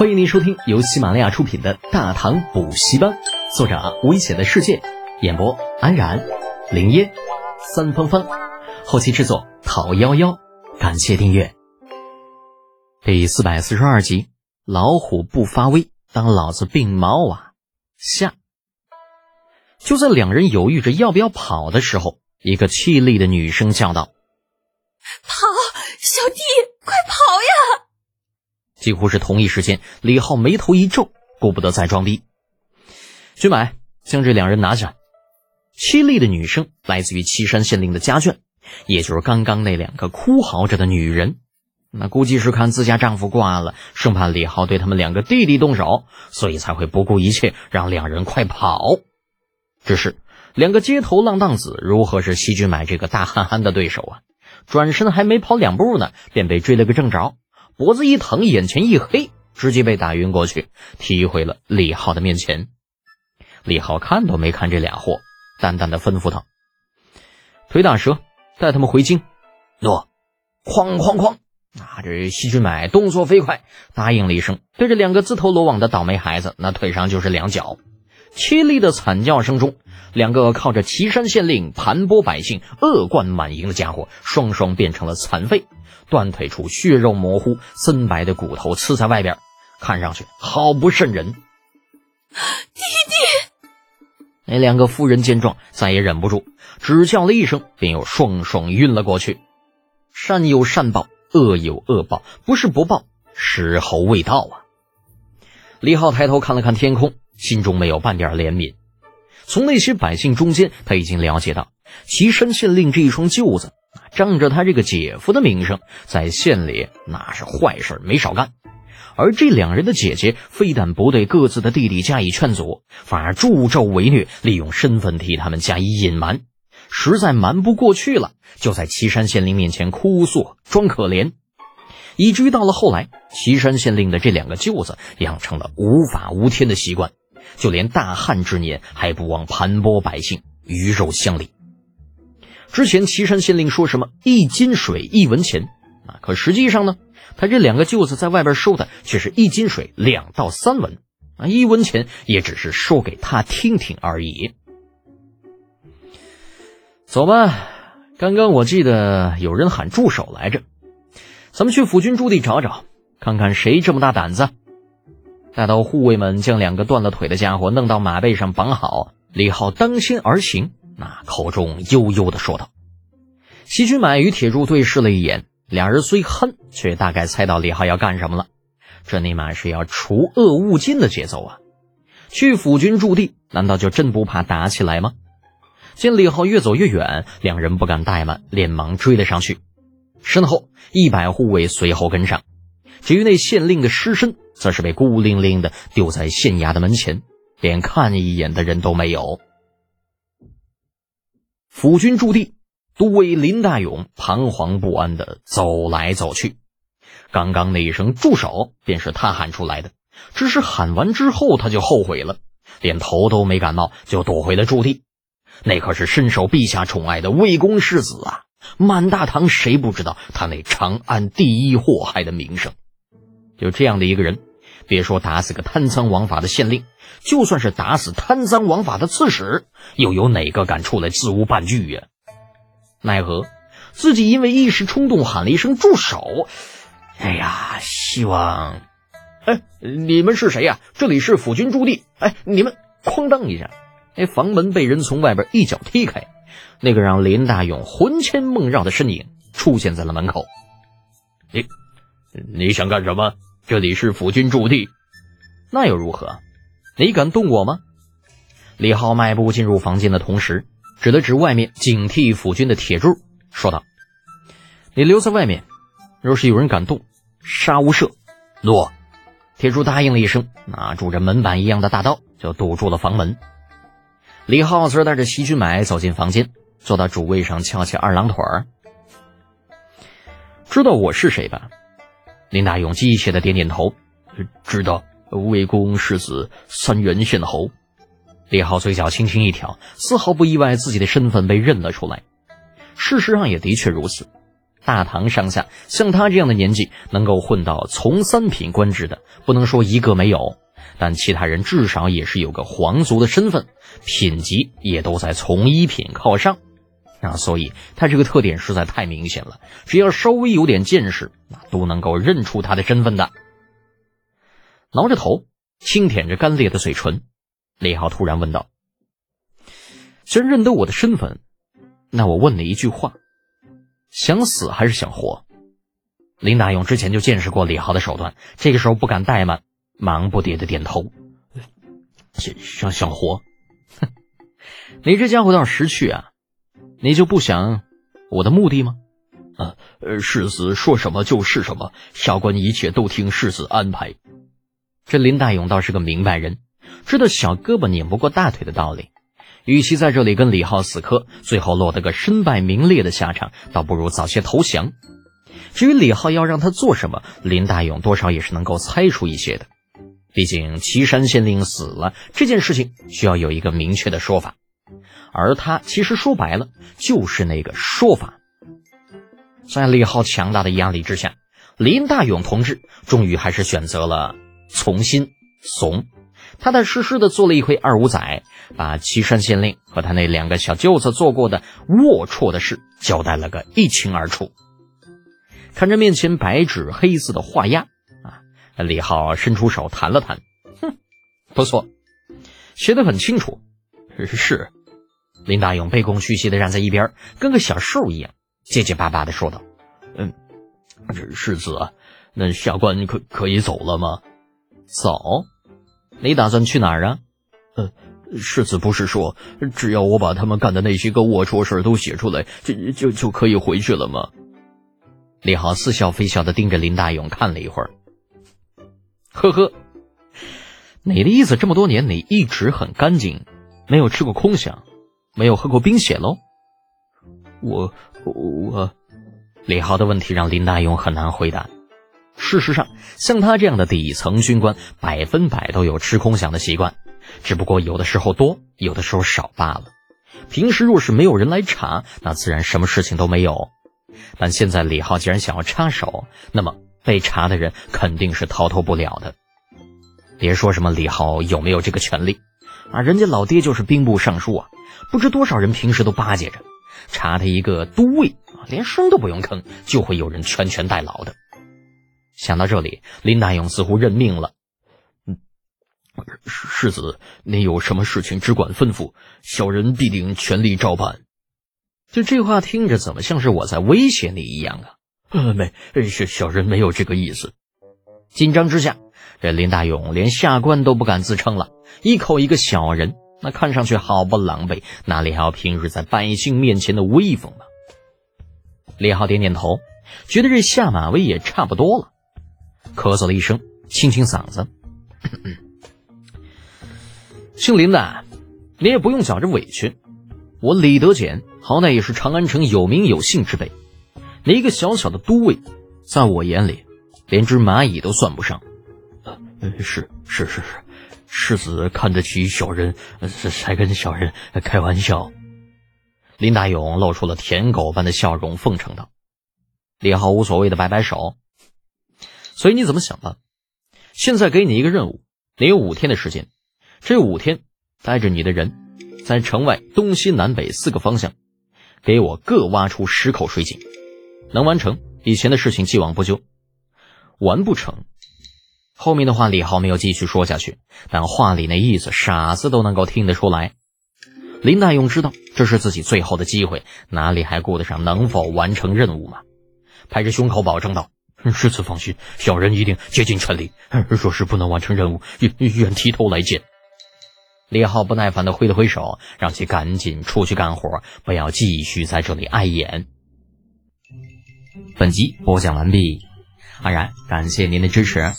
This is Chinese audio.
欢迎您收听由喜马拉雅出品的《大唐补习班》，作者危险的世界，演播安然、林烟、三芳芳，后期制作陶幺幺。感谢订阅。第四百四十二集：老虎不发威，当老子病猫啊！下。就在两人犹豫着要不要跑的时候，一个凄厉的女声叫道：“跑，小弟，快跑！”几乎是同一时间，李浩眉头一皱，顾不得再装逼。君买，将这两人拿下。凄厉的女声来自于岐山县令的家眷，也就是刚刚那两个哭嚎着的女人。那估计是看自家丈夫挂了，生怕李浩对他们两个弟弟动手，所以才会不顾一切让两人快跑。只是两个街头浪荡子如何是西君买这个大憨憨的对手啊？转身还没跑两步呢，便被追了个正着。脖子一疼，眼前一黑，直接被打晕过去，踢回了李浩的面前。李浩看都没看这俩货，淡淡的吩咐道：“腿打折，带他们回京。”诺，哐哐哐！啊，这西君买动作飞快，答应了一声，对着两个自投罗网的倒霉孩子，那腿上就是两脚。凄厉的惨叫声中，两个靠着岐山县令盘剥百姓、恶贯满盈的家伙，双双变成了残废。断腿处血肉模糊，森白的骨头刺在外边，看上去好不瘆人。弟弟，那两个妇人见状，再也忍不住，只叫了一声，便又双双晕了过去。善有善报，恶有恶报，不是不报，时候未到啊！李浩抬头看了看天空，心中没有半点怜悯。从那些百姓中间，他已经了解到，岐山县令这一双舅子。仗着他这个姐夫的名声，在县里那是坏事没少干。而这两人的姐姐非但不对各自的弟弟加以劝阻，反而助纣为虐，利用身份替他们加以隐瞒。实在瞒不过去了，就在岐山县令面前哭诉装可怜，以至于到了后来，岐山县令的这两个舅子养成了无法无天的习惯，就连大旱之年还不忘盘剥百姓，鱼肉乡里。之前岐山县令说什么一斤水一文钱啊？可实际上呢，他这两个舅子在外边收的却是一斤水两到三文啊，一文钱也只是说给他听听而已。走吧，刚刚我记得有人喊住手来着，咱们去府军驻地找找，看看谁这么大胆子。待到护卫们将两个断了腿的家伙弄到马背上绑好，李浩当先而行。那口中悠悠的说道：“西君满与铁柱对视了一眼，两人虽恨，却大概猜到李浩要干什么了。这尼玛是要除恶务尽的节奏啊！去府军驻地，难道就真不怕打起来吗？”见李浩越走越远，两人不敢怠慢，连忙追了上去。身后一百护卫随后跟上，至于那县令的尸身，则是被孤零零的丢在县衙的门前，连看一眼的人都没有。府军驻地，都尉林大勇彷徨不安的走来走去。刚刚那一声“住手”便是他喊出来的，只是喊完之后他就后悔了，连头都没敢冒就躲回了驻地。那可是深受陛下宠爱的魏公世子啊！满大唐谁不知道他那长安第一祸害的名声？就这样的一个人，别说打死个贪赃枉法的县令。就算是打死贪赃枉法的刺史，又有哪个敢出来自污半句呀？奈何自己因为一时冲动喊了一声“住手”，哎呀，希望……哎，你们是谁呀？这里是府军驻地。哎，你们哐当一下，哎，房门被人从外边一脚踢开，那个让林大勇魂牵梦绕的身影出现在了门口。你你想干什么？这里是府军驻地，那又如何？你敢动我吗？李浩迈步进入房间的同时，指了指外面警惕府军的铁柱，说道：“你留在外面，若是有人敢动，杀无赦。”诺。铁柱答应了一声，拿住着门板一样的大刀，就堵住了房门。李浩则带着齐军买走进房间，坐到主位上，翘起二郎腿儿。知道我是谁吧？林大勇机械的点点头，知道。魏公世子三原县侯，李浩嘴角轻轻一挑，丝毫不意外自己的身份被认了出来。事实上也的确如此，大唐上下像他这样的年纪，能够混到从三品官职的，不能说一个没有，但其他人至少也是有个皇族的身份，品级也都在从一品靠上。啊，所以他这个特点实在太明显了，只要稍微有点见识，那都能够认出他的身份的。挠着头，轻舔着干裂的嘴唇，李浩突然问道：“既然认得我的身份，那我问你一句话。”想死还是想活？林大勇之前就见识过李浩的手段，这个时候不敢怠慢，忙不迭的点头。想想活？哼，你这家伙倒是识趣啊！你就不想我的目的吗？啊，世子说什么就是什么，下官一切都听世子安排。这林大勇倒是个明白人，知道小胳膊拧不过大腿的道理。与其在这里跟李浩死磕，最后落得个身败名裂的下场，倒不如早些投降。至于李浩要让他做什么，林大勇多少也是能够猜出一些的。毕竟岐山县令死了这件事情，需要有一个明确的说法，而他其实说白了就是那个说法。在李浩强大的压力之下，林大勇同志终于还是选择了从心怂。踏踏实实的做了一回二五仔，把岐山县令和他那两个小舅子做过的龌龊的事交代了个一清二楚。看着面前白纸黑字的画押，啊，李浩伸出手弹了弹，哼，不错，写的很清楚。是，林大勇卑躬屈膝的站在一边，跟个小兽一样，结结巴巴的说道：“嗯，世子，那下官可可以走了吗？走。”你打算去哪儿啊？呃，世子不是说，只要我把他们干的那些个龌龊事都写出来，就就就可以回去了吗？李浩似笑非笑的盯着林大勇看了一会儿，呵呵，你的意思这么多年你一直很干净，没有吃过空饷，没有喝过冰血喽？我我，李浩的问题让林大勇很难回答。事实上，像他这样的底层军官，百分百都有吃空饷的习惯，只不过有的时候多，有的时候少罢了。平时若是没有人来查，那自然什么事情都没有。但现在李浩既然想要插手，那么被查的人肯定是逃脱不了的。别说什么李浩有没有这个权利啊，人家老爹就是兵部尚书啊，不知多少人平时都巴结着，查他一个都尉啊，连声都不用吭，就会有人全权代劳的。想到这里，林大勇似乎认命了。嗯，世子，您有什么事情只管吩咐，小人必定全力照办。就这话听着，怎么像是我在威胁你一样啊？呃，没，小小人没有这个意思。紧张之下，这林大勇连下官都不敢自称了，一口一个小人，那看上去好不狼狈，哪里还有平日在百姓面前的威风呢？李浩点点头，觉得这下马威也差不多了。咳嗽了一声，清清嗓子。姓林的，你也不用觉着委屈。我李德俭好歹也是长安城有名有姓之辈，你一个小小的都尉，在我眼里连只蚂蚁都算不上。是是是是，世子看得起小人，才跟小人开玩笑。林大勇露出了舔狗般的笑容，奉承道：“李浩无所谓的摆摆手。”所以你怎么想的？现在给你一个任务，你有五天的时间，这五天带着你的人，在城外东西南北四个方向，给我各挖出十口水井，能完成以前的事情，既往不咎；完不成，后面的话李浩没有继续说下去，但话里那意思，傻子都能够听得出来。林大勇知道这是自己最后的机会，哪里还顾得上能否完成任务嘛？拍着胸口保证道。世子放心，小人一定竭尽全力。若是不能完成任务，愿愿提头来见。李浩不耐烦的挥了挥手，让其赶紧出去干活，不要继续在这里碍眼。本集播讲完毕，安然感谢您的支持。